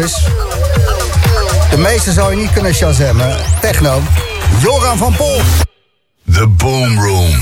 De meeste zou je niet kunnen shazammen. Techno. Joran van Pol. The Boom Room.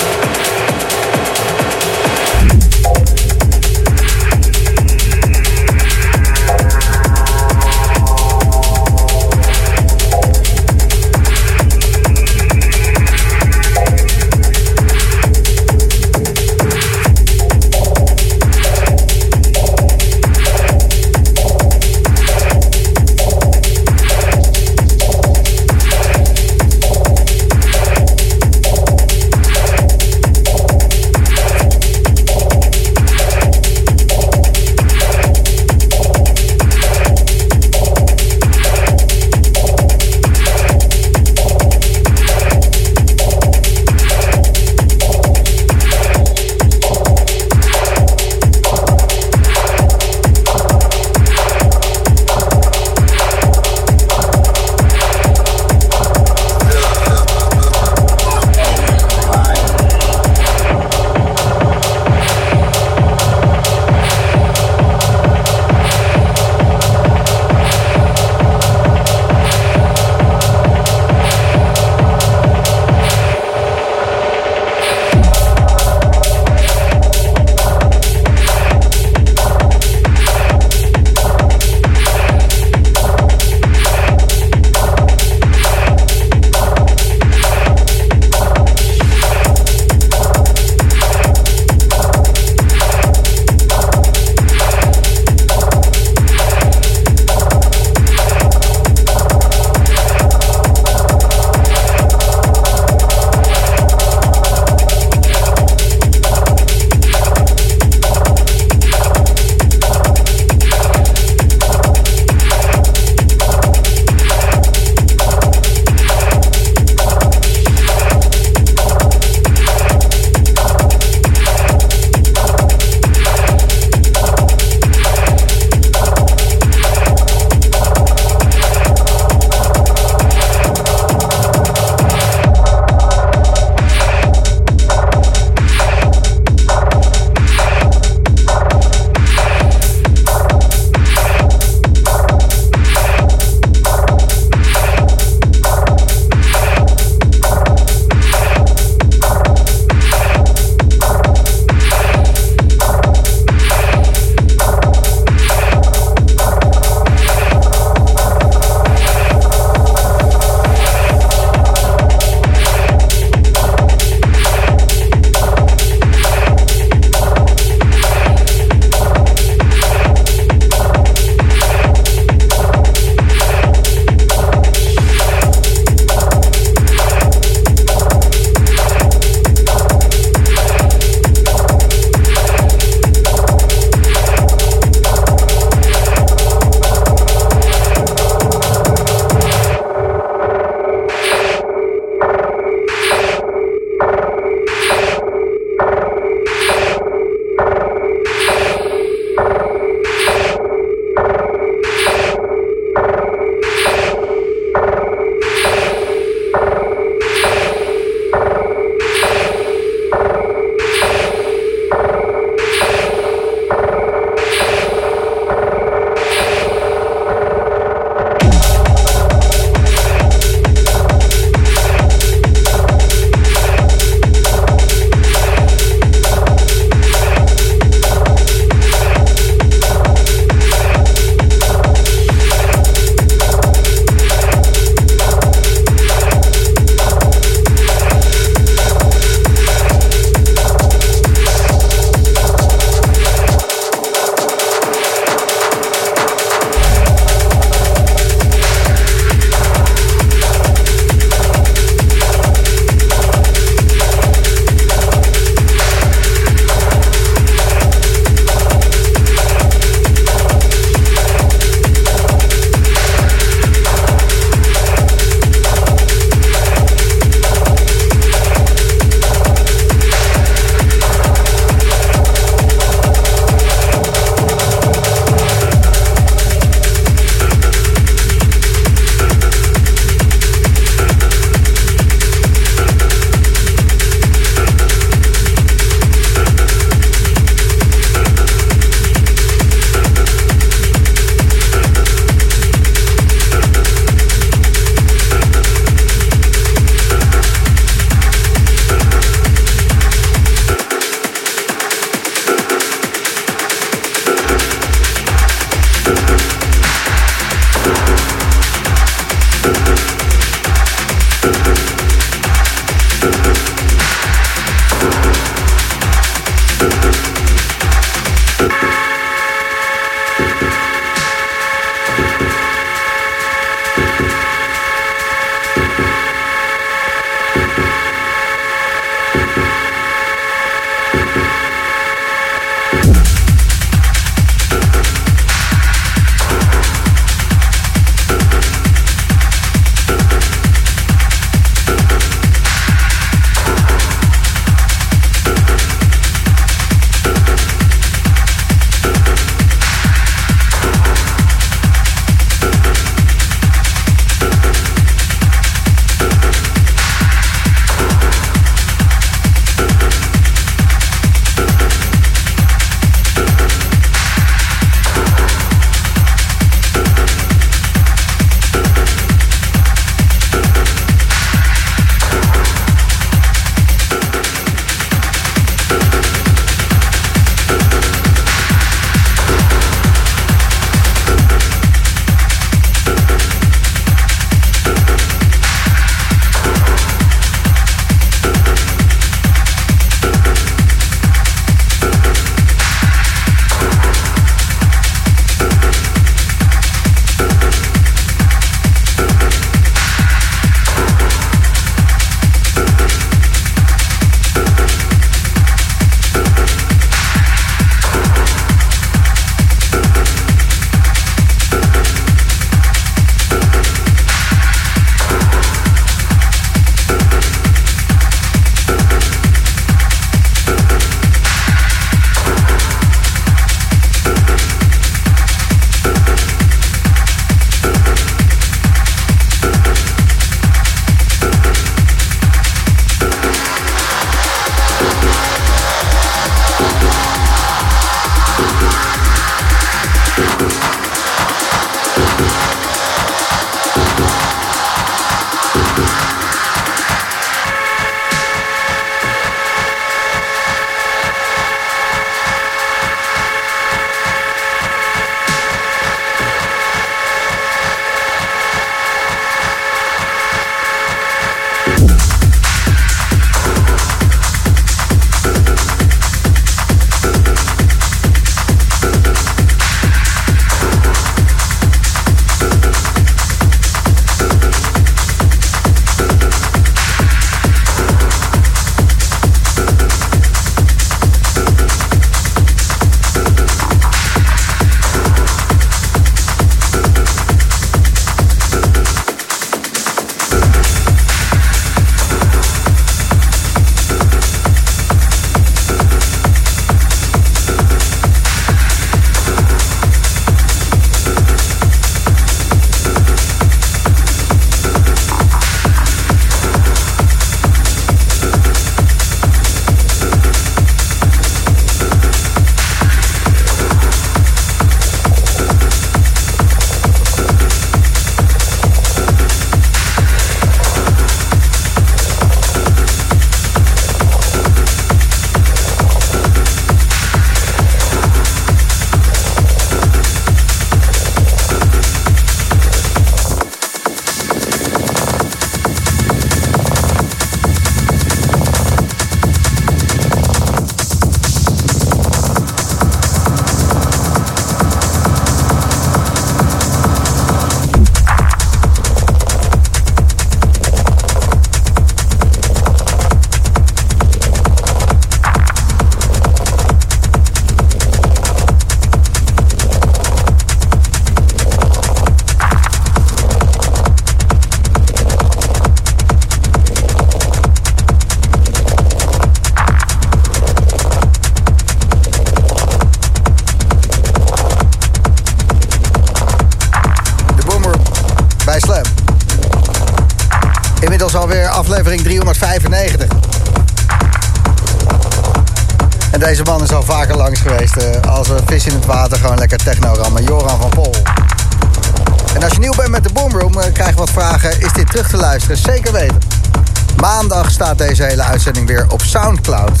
Uitzending weer op Soundcloud.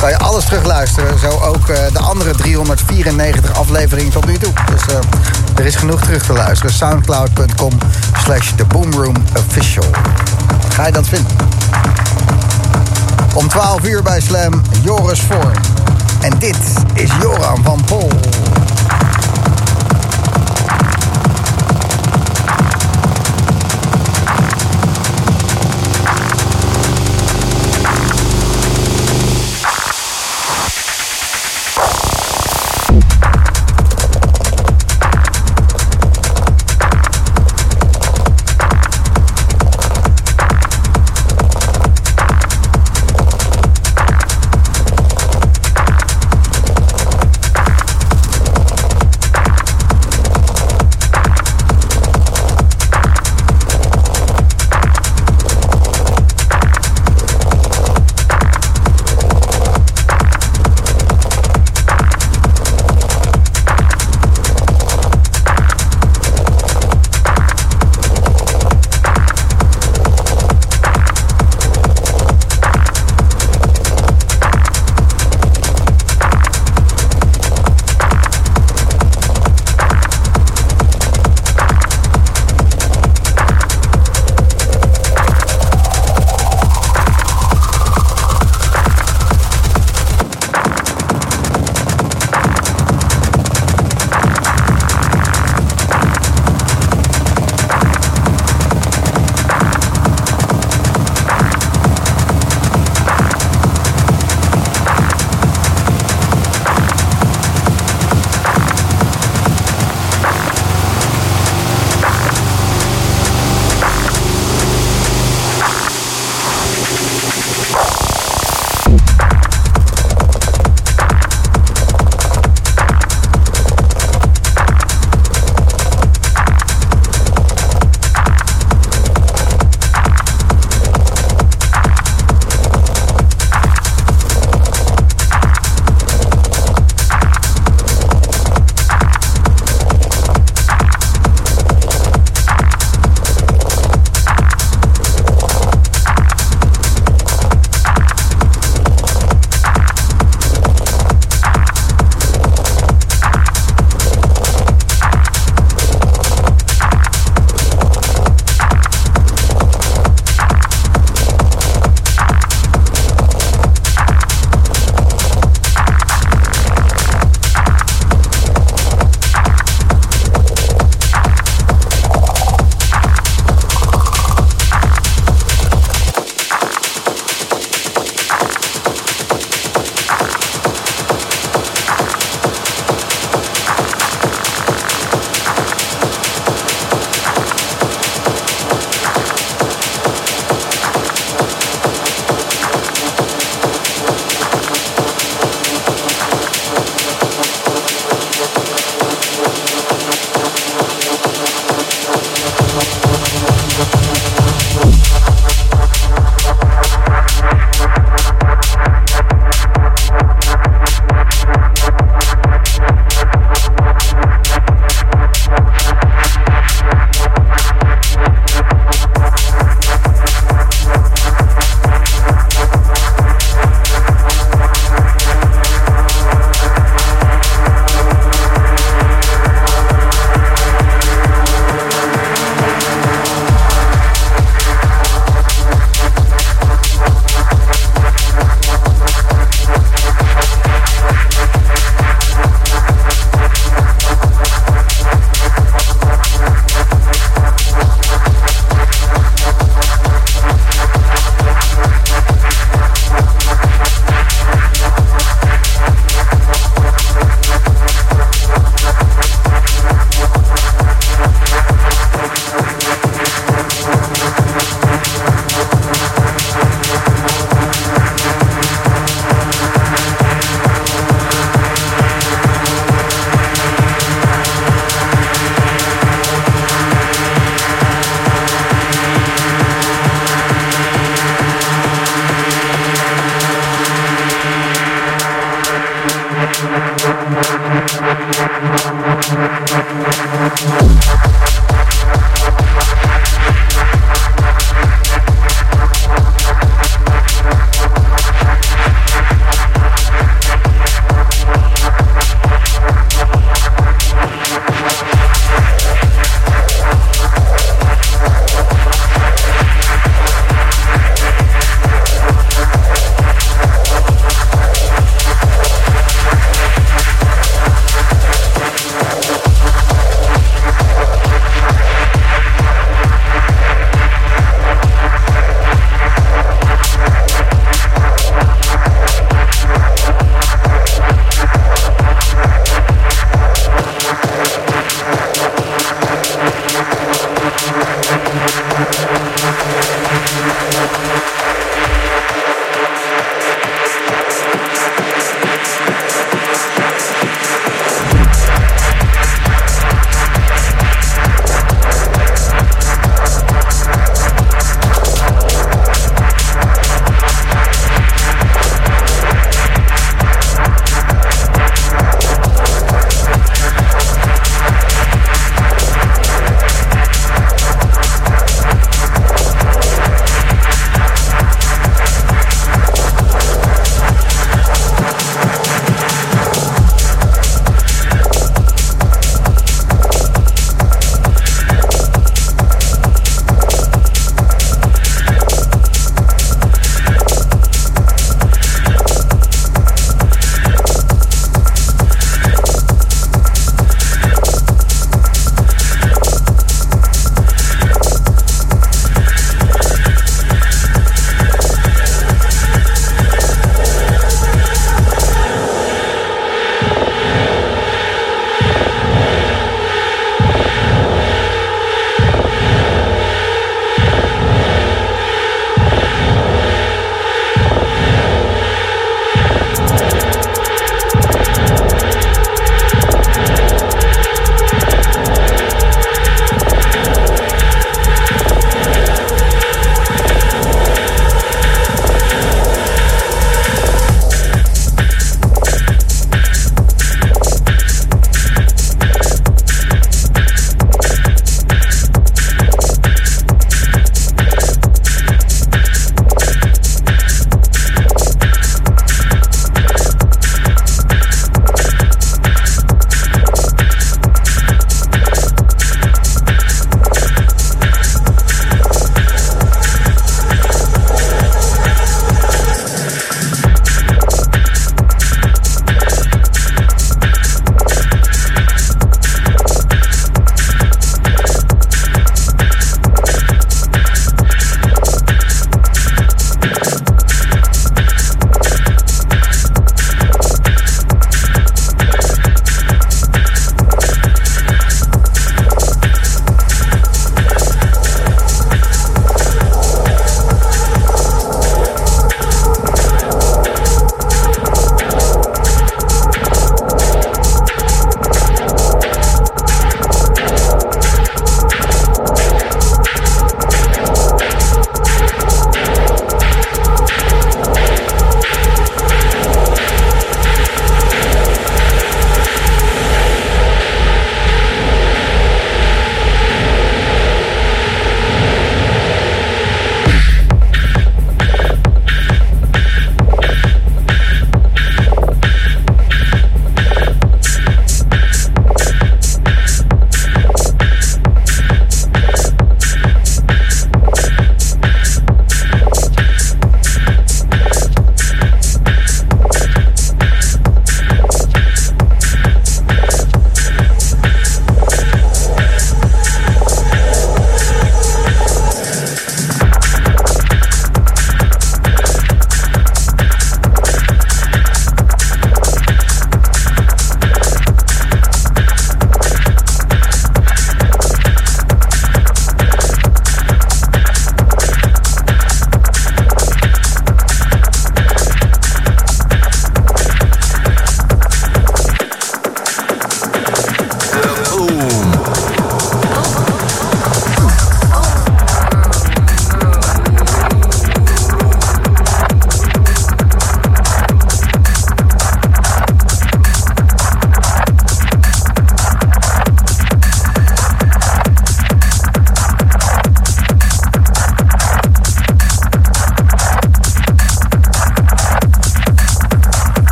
Kan je alles terugluisteren. Zo ook uh, de andere 394 afleveringen tot nu toe. Dus uh, er is genoeg terug te luisteren. Soundcloud.com slash The Boomroom Official. Ga je dat vinden? Om 12 uur bij Slam, Joris Vorm. En dit is Joran van Pol.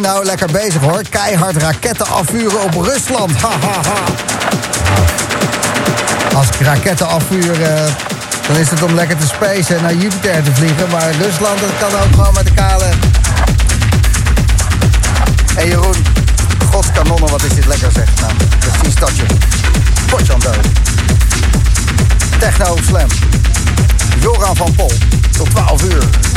Nou lekker bezig hoor. Keihard raketten afvuren op Rusland. Ha, ha, ha. Als ik raketten afvuur, uh, dan is het om lekker te spacen en naar Jupiter te vliegen. Maar Rusland, dat kan ook gewoon met de kale. En Jeroen, godskanonnen, wat is dit lekker zeg. Nou, precies dat je. Potje aan dood. Techno Slam. Joran van Pol. Tot 12 uur.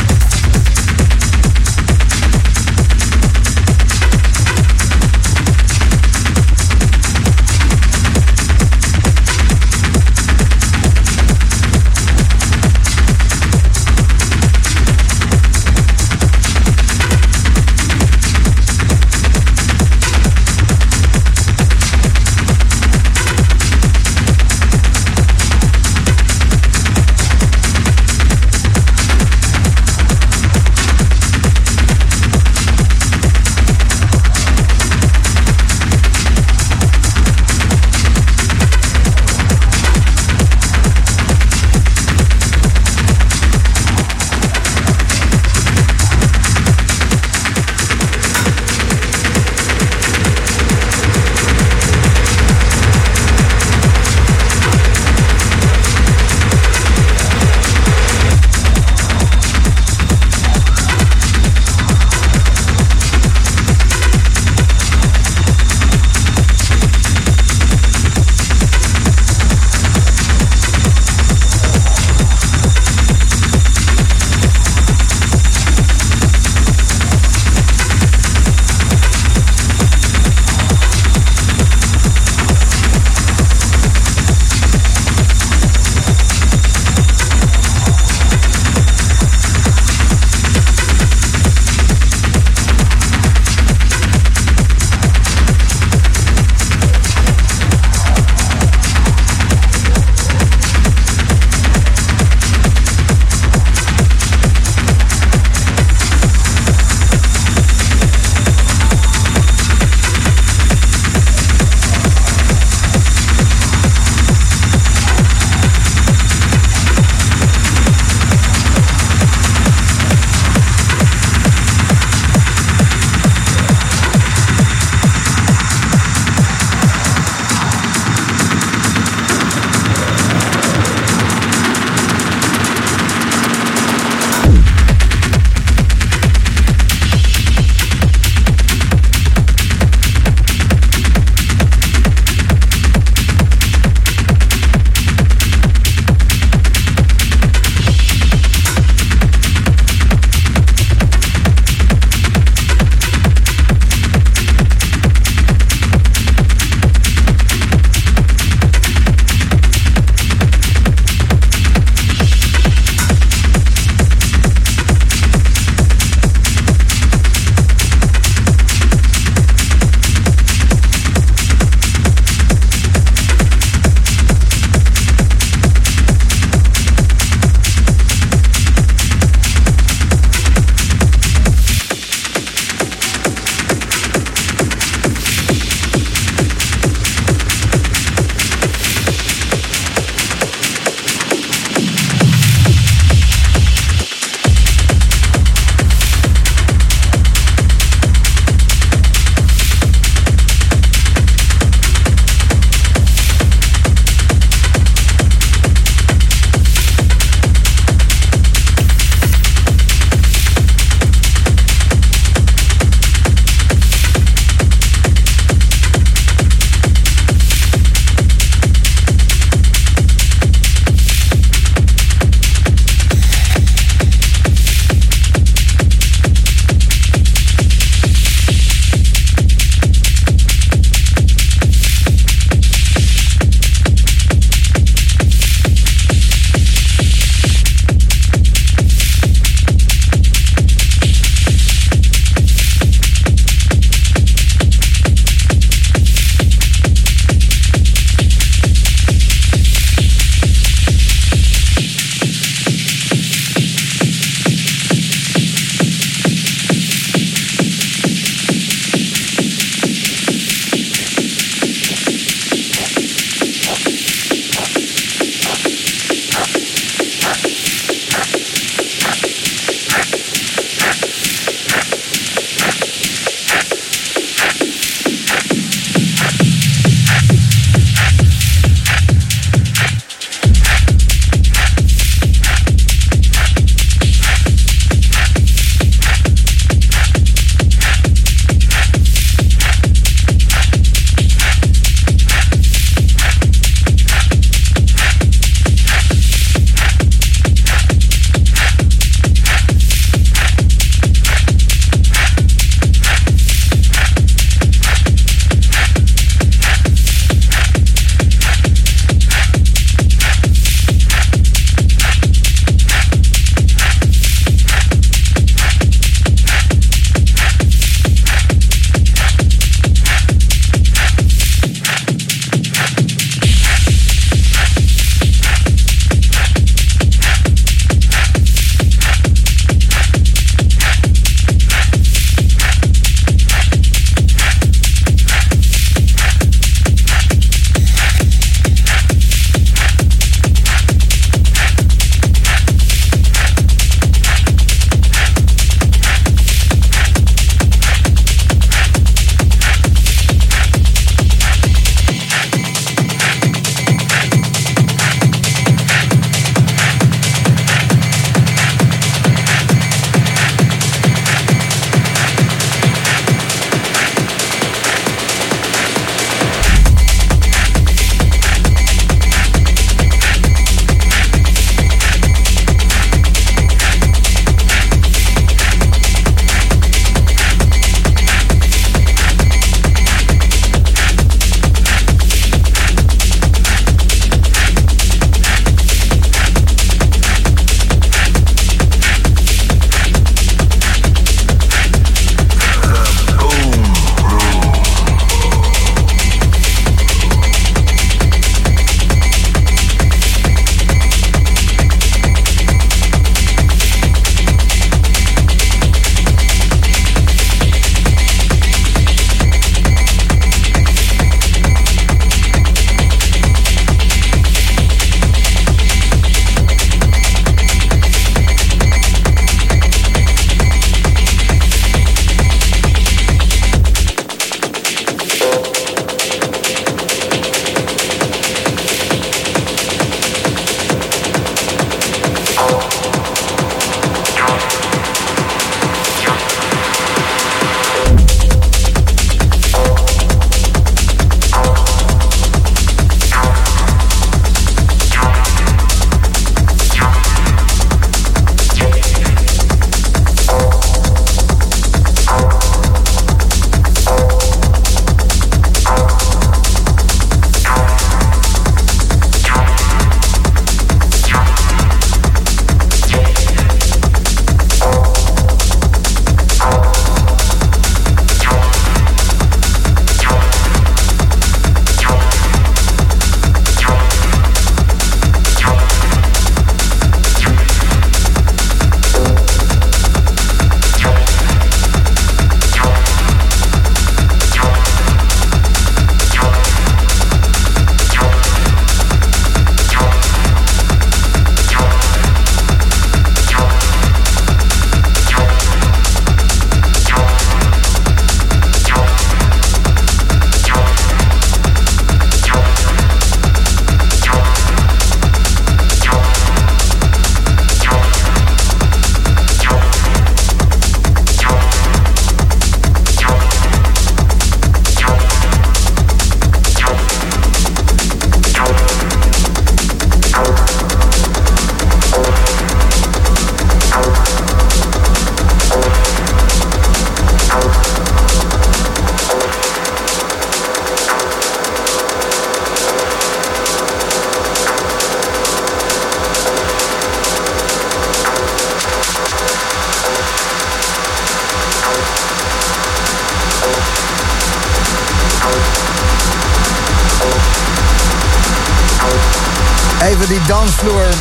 Dansvloer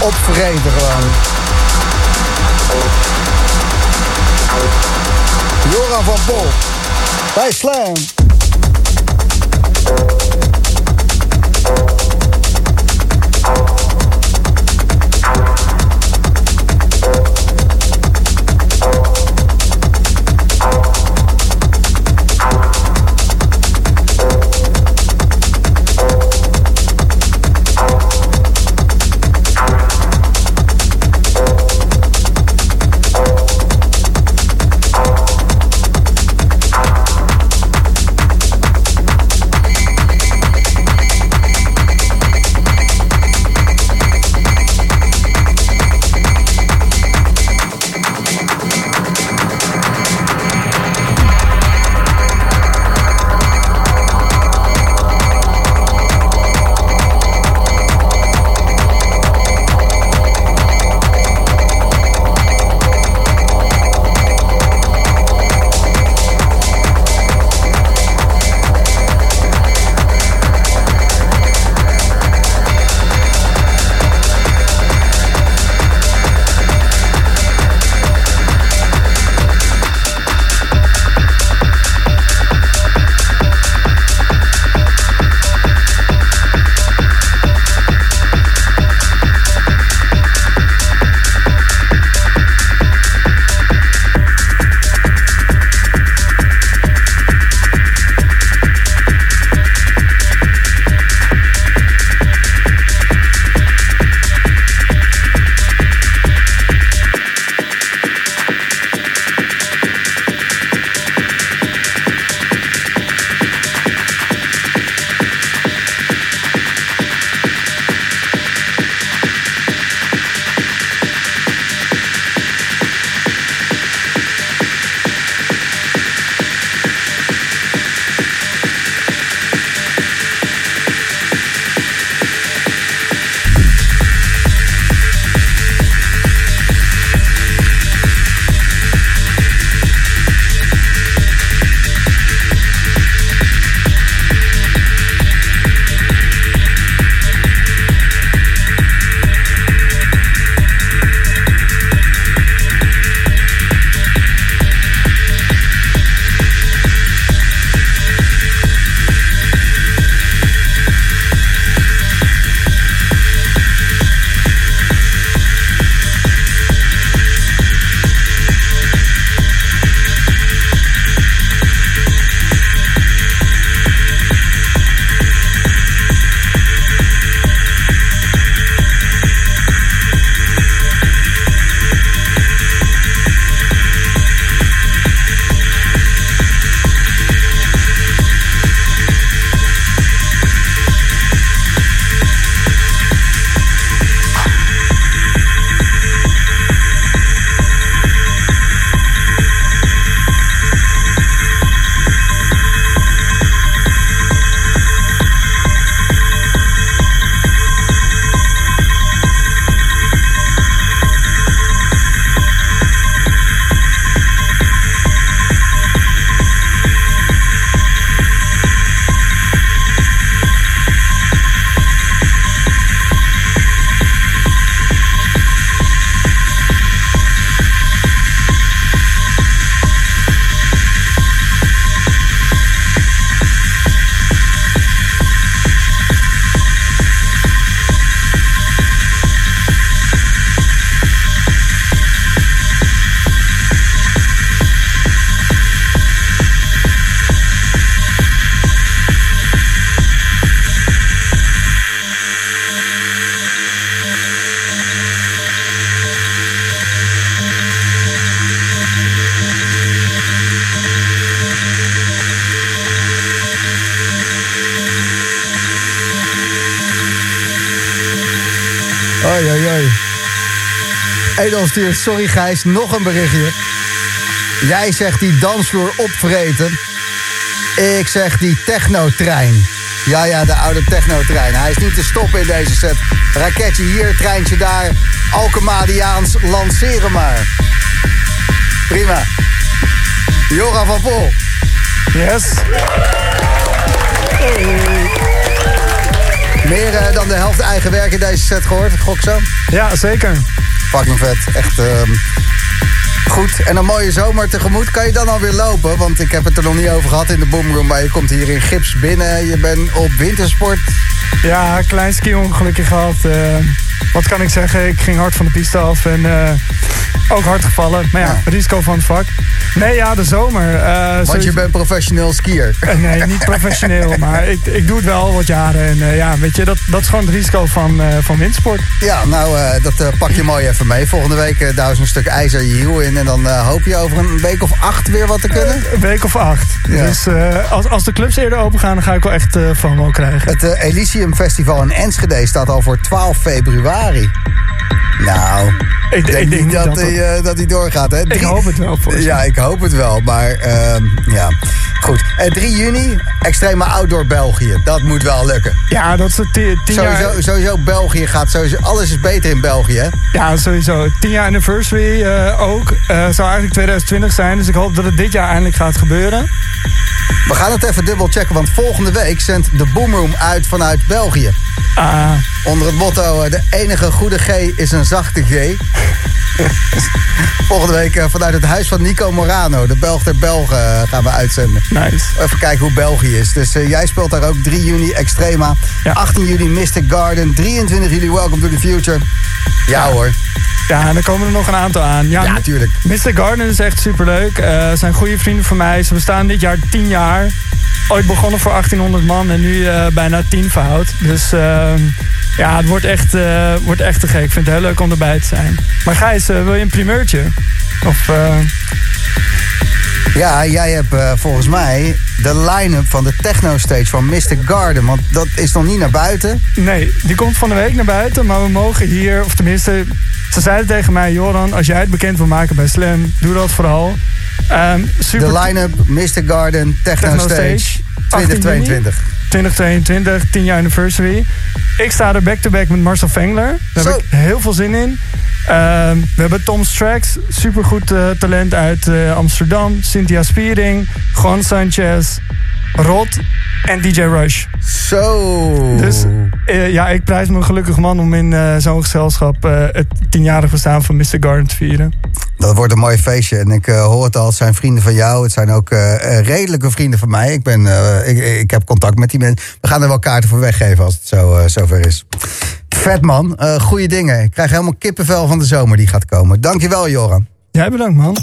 opvreten gewoon. Joran van Pol. Bij Slam. Stuurt, sorry Gijs, nog een berichtje. Jij zegt die dansvloer opvreten. Ik zeg die technotrein. Ja, ja, de oude technotrein. Hij is niet te stoppen in deze set. Raketje hier, treintje daar. Alkemadiaans, lanceren maar. Prima. Joran van Vol. Yes. Meer eh, dan de helft eigen werk in deze set gehoord, gok zo? Ja, zeker. Fucking vet. Echt ehm, goed. En een mooie zomer tegemoet. Kan je dan alweer lopen? Want ik heb het er nog niet over gehad in de boomroom. Maar je komt hier in gips binnen. Je bent op wintersport. Ja, klein ski-ongelukje gehad. eh, wat kan ik zeggen? Ik ging hard van de piste af en eh, ook hard gevallen. Maar ja, Ja. risico van het vak. Nee, ja, de zomer. eh, Want je bent professioneel skier. Eh, Nee, niet professioneel, maar ik, ik doe het wel wat jaren. En eh, ja, weet je, dat, dat is gewoon het risico van, van windsport. Ja, nou, dat pak je mooi even mee. Volgende week een stuk ijzer je hiel in. En dan hoop je over een week of acht weer wat te kunnen. Een week of acht. Ja. Dus als, als de clubs eerder open gaan, dan ga ik wel echt FOMO krijgen. Het Elysium Festival in Enschede staat al voor 12 februari. Nou, ik denk, niet dat, dat hij, eh, dat hij doorgaat. Hè? Ik hoop het wel voor. Ja, ik hoop het wel. Maar ehm, ja, goed. Eh 3 juni, Extreme Outdoor België. Dat moet wel lukken. Ja, dat is tien jaar... Sowieso, sowieso België gaat sowieso... Alles is beter in België, hè? Ja, sowieso. 10 jaar anniversary eh, ook. Eh, zou eigenlijk 2020 zijn. Dus ik hoop dat het dit jaar eindelijk gaat gebeuren. We gaan het even dubbel checken, want volgende week zendt de Boomroom uit vanuit België. Ah, Onder het motto, eh, de enige goede G is een zachte G. volgende week eh, vanuit het huis van Nico Morano, de Belg der Belgen, eh, gaan we uitzenden. nice. Even kijken hoe België is. Dus jij speelt daar ook 3 juni Extrema. Ja. 18 juli Mystic Garden. 23 juli Welcome to the Future. Ja hoor. Ja, en er komen er nog een aantal aan. Ja, Ja, M- tuurlijk. Mr. Garden is echt superleuk. Eh zijn goede vrienden van mij. Ze bestaan dit jaar 10 jaar. Ooit begonnen voor 1800 man en nu eh, bijna 10 verhoud. Dus ehm, ja, het wordt echt, eh, wordt echt te gek. Ik vind het heel leuk om erbij te zijn. Maar Gijs, wil je een primeurtje? Of, Ja, jij hebt volgens mij de line-up van de techno stage van Mystic Garden. Want dat is nog niet naar buiten. nee, die komt van de week naar buiten. Maar we mogen hier, of tenminste, ze zeiden tegen mij... Joran, als jij het bekend wil maken bij Slam, doe dat vooral. Ehm, super De line-up Mystic Garden Techno, Techno Stage, Stage, 18 2022. 2022, 10 jaar anniversary. Ik sta er back-to-back met Marcel Vengler. Daar Zo. heb ik heel veel zin in. Ehm, we hebben Tom Strax, supergoed eh, talent uit eh, Amsterdam. Cynthia Spiering, Juan Sanchez, Rod en DJ Rush. Zo. Dus eh, ja, ik prijs me een gelukkig man om in zo'n gezelschap het tienjarig bestaan van Mr. Garden te vieren. Dat wordt een mooi feestje. En ik hoor het al, het zijn vrienden van jou. Het zijn ook redelijke vrienden van mij. Ik, ben, ik, ik heb contact met die mensen. We gaan er wel kaarten voor weggeven als het zo, zover is. Vet man, Eh goede dingen. Ik krijg helemaal kippenvel van de zomer die gaat komen. Dankjewel Joran. Jij bedankt man.